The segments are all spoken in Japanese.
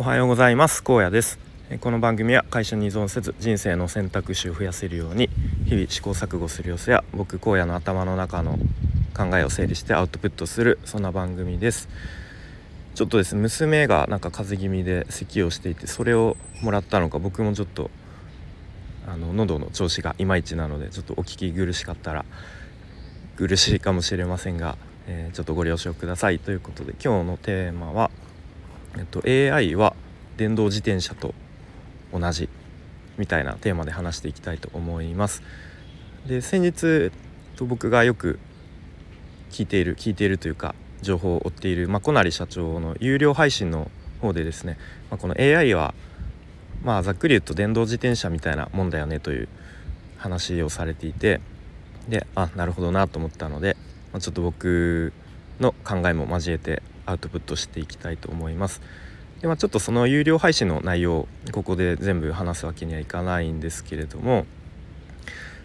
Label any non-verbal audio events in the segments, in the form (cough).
おはようございます。高野です。この番組は会社に依存せず人生の選択肢を増やせるように日々試行錯誤する様子や僕荒野の頭の中の考えを整理してアウトプットするそんな番組です。ちょっとです。ね娘がなんか風邪気味で咳をしていてそれをもらったのか僕もちょっとあの喉の調子がいまいちなのでちょっとお聞き苦しかったら苦しいかもしれませんが、えー、ちょっとご了承ください。ということで今日のテーマは「えっと、AI は電動自転車と同じみたいなテーマで話していきたいと思います。で先日と僕がよく聞いている聞いているというか情報を追っている、まあ、小成社長の有料配信の方でですね、まあ、この AI はまあざっくり言うと電動自転車みたいなもんだよねという話をされていてであなるほどなと思ったので、まあ、ちょっと僕の考えも交えてアウトプットしていきたいと思います。でまあ、ちょっとその有料配信の内容ここで全部話すわけにはいかないんですけれども、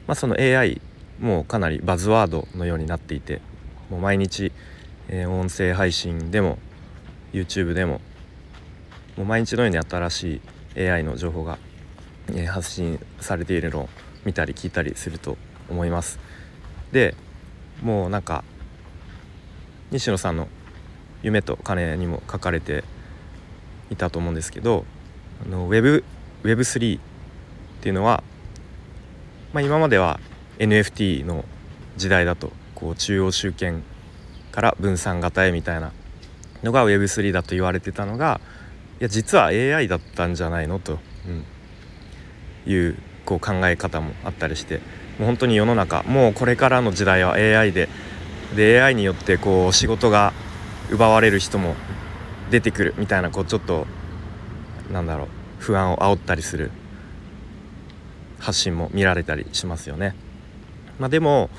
まあ、その AI もうかなりバズワードのようになっていてもう毎日、えー、音声配信でも YouTube でももう毎日のように新しい AI の情報が、えー、発信されているのを見たり聞いたりすると思います。でもうなんか西野さんの夢と金にも書かれていたと思うんですけどあの Web Web3 っていうのは、まあ、今までは NFT の時代だとこう中央集権から分散型へみたいなのが Web3 だと言われてたのがいや実は AI だったんじゃないのと、うん、いうこう考え方もあったりしてもう本当に世の中もうこれからの時代は AI でで AI によってこう仕事が奪われる人も出てくるみたいなこうちょっとなんだろう不安を煽ったりする発信も見られたりしますよね。まあ、でも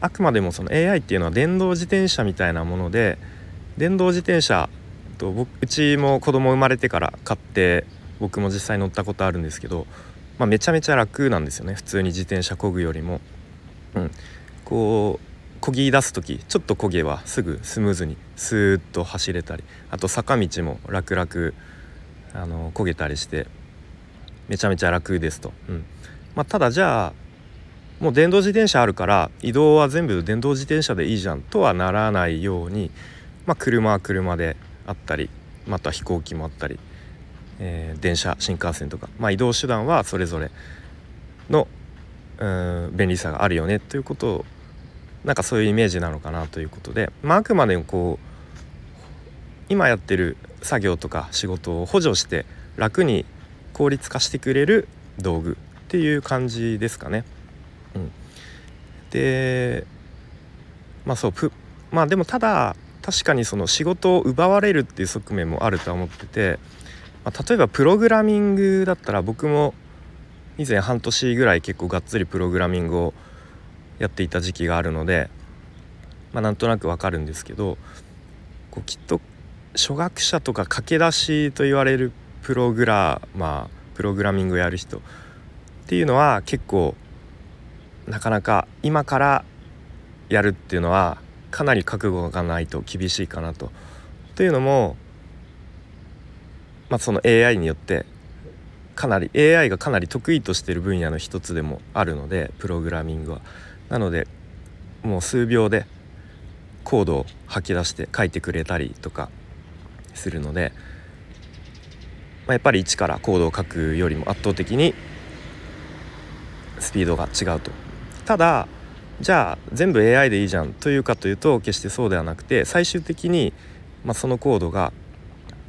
あくまでもその AI っていうのは電動自転車みたいなもので電動自転車と僕うちも子供生まれてから買って僕も実際乗ったことあるんですけど、まあ、めちゃめちゃ楽なんですよね普通に自転車こぐよりも。うん、こう漕ぎ出す時ちょっと漕げばすぐスムーズにスーッと走れたりあと坂道も楽々あの漕げたりしてめちゃめちゃ楽ですと。うんまあ、ただじゃあもう電動自転車あるから移動は全部電動自転車でいいじゃんとはならないように、まあ、車は車であったりまた飛行機もあったり、えー、電車新幹線とか、まあ、移動手段はそれぞれのうん便利さがあるよねということをなんかそういうイメージなのかなということで、まあ、あくまでもこう今やってる作業とか仕事を補助して楽に効率化してくれる道具っていう感じですかね。うん、でまあそうまあでもただ確かにその仕事を奪われるっていう側面もあるとは思ってて、まあ、例えばプログラミングだったら僕も以前半年ぐらい結構がっつりプログラミングをやっていた時期があるので、まあ、なんとなくわかるんですけどこうきっと初学者とか駆け出しと言われるプログラマープログラミングをやる人っていうのは結構なかなか今からやるっていうのはかなり覚悟がないと厳しいかなと。というのも、まあ、その AI によってかなり AI がかなり得意としてる分野の一つでもあるのでプログラミングは。なのでもう数秒でコードを吐き出して書いてくれたりとかするので、まあ、やっぱり一からコードを書くよりも圧倒的にスピードが違うと。ただじゃあ全部 AI でいいじゃんというかというと決してそうではなくて最終的に、まあ、そのコードが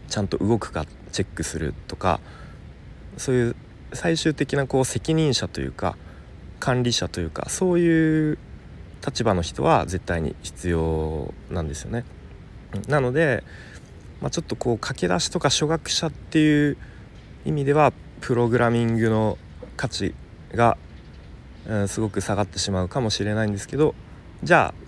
ちゃんと動くかチェックするとかそういう最終的なこう責任者というか管理者というかそういう立場の人は絶対に必要なんですよね。なので、まあ、ちょっとこう駆け出しとか初学者っていう意味ではプログラミングの価値が、うん、すごく下がってしまうかもしれないんですけどじゃあ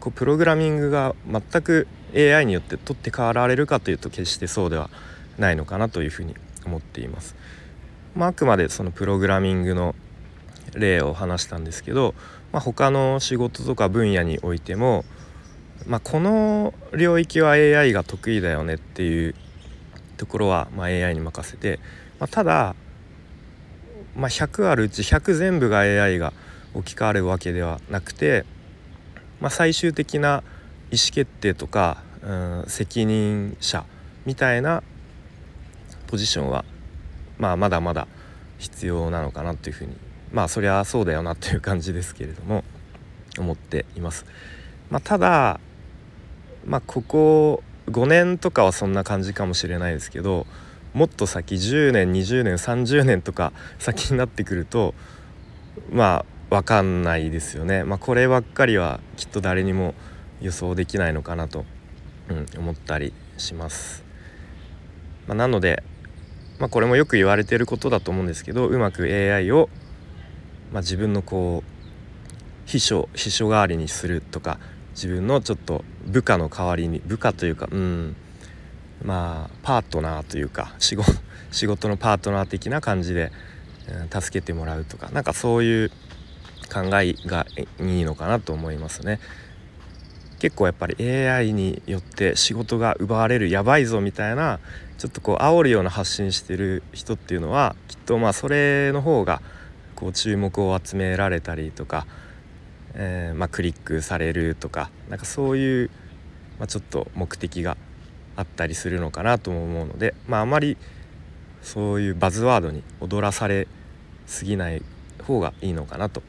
こうプログラミングが全く AI によって取って代わられるかというと決してそうではないのかなというふうに思っています。まあ、あくまでそのプログラミングの例を話したんですけど、まあ、他の仕事とか分野においても、まあ、この領域は AI が得意だよねっていうところは、ま、AI に任せて、まあ、ただ、ま、100あるうち100全部が AI が置き換わるわけではなくて、ま、最終的な意思決定とか、うん、責任者みたいなポジションは、まあ、まだまだ必要なのかなというふうにまあそりゃそうだよなという感じですけれども思っています。まあ、ただ、まあ、ここ5年とかはそんな感じかもしれないですけどもっと先10年20年30年とか先になってくるとまあ分かんないですよね。まあ、こればっかりはきっと誰にも予想できないのかなと、うん、思ったりします。まあ、なので、まあ、これもよく言われてることだと思うんですけどうまく AI を、まあ、自分のこう秘書秘書代わりにするとか自分のちょっと部下の代わりに部下というかうんまあパートナーというか仕事 (laughs) 仕事のパートナー的な感じで、うん、助けてもらうとかなんかそういう考えがいいのかなと思いますね。結構やっぱり AI によって仕事が奪われるやばいぞみたいなちょっとこう煽るような発信してる人っていうのはきっとまあそれの方がこう注目を集められたりとか、えー、まあクリックされるとかなんかそういう、まあ、ちょっと目的があったりするのかなとも思うのでまああまりそういうバズワードに踊らされすぎない方がいいのかなと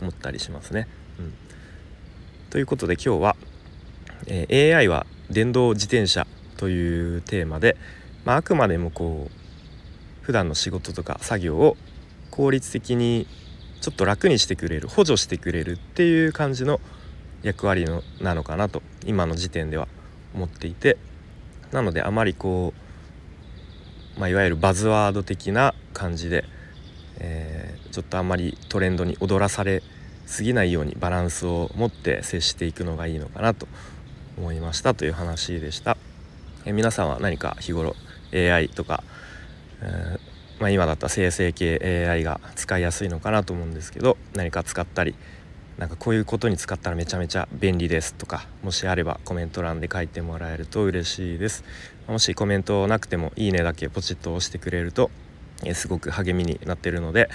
思ったりしますね。うんということで今日は、えー、AI は電動自転車というテーマで、まあ、あくまでもこう普段の仕事とか作業を効率的にちょっと楽にしてくれる補助してくれるっていう感じの役割のなのかなと今の時点では思っていてなのであまりこう、まあ、いわゆるバズワード的な感じで、えー、ちょっとあんまりトレンドに踊らされ過ぎないようにバランスを持って接していくのがいいのかなと思いましたという話でした。え皆さんは何か日頃 AI とか、えー、まあ、今だったら生成系 AI が使いやすいのかなと思うんですけど何か使ったりなんかこういうことに使ったらめちゃめちゃ便利ですとかもしあればコメント欄で書いてもらえると嬉しいです。もしコメントなくてもいいねだけポチッと押してくれると、えすごく励みになってるので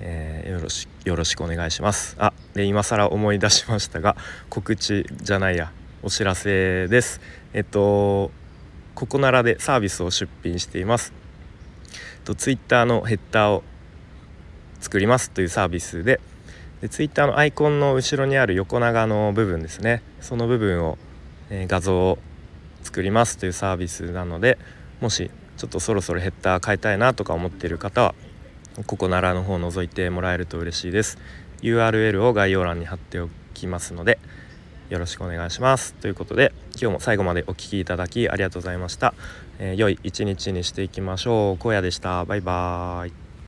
えー、よろしよろしくお願いします。あで今更思い出しましたが告知じゃないやお知らせです。えっとここならでサービスを出品しています。とツイッターのヘッダーを作りますというサービスででツイッターのアイコンの後ろにある横長の部分ですね。その部分を、えー、画像を作りますというサービスなのでもしちょっとそろそろヘッダー変えたいなとか思っている方はここならの方を覗いてもらえると嬉しいです。URL を概要欄に貼っておきますのでよろしくお願いします。ということで今日も最後までお聴きいただきありがとうございました、えー、良い一日にしていきましょう。荒野でした。バイバーイ。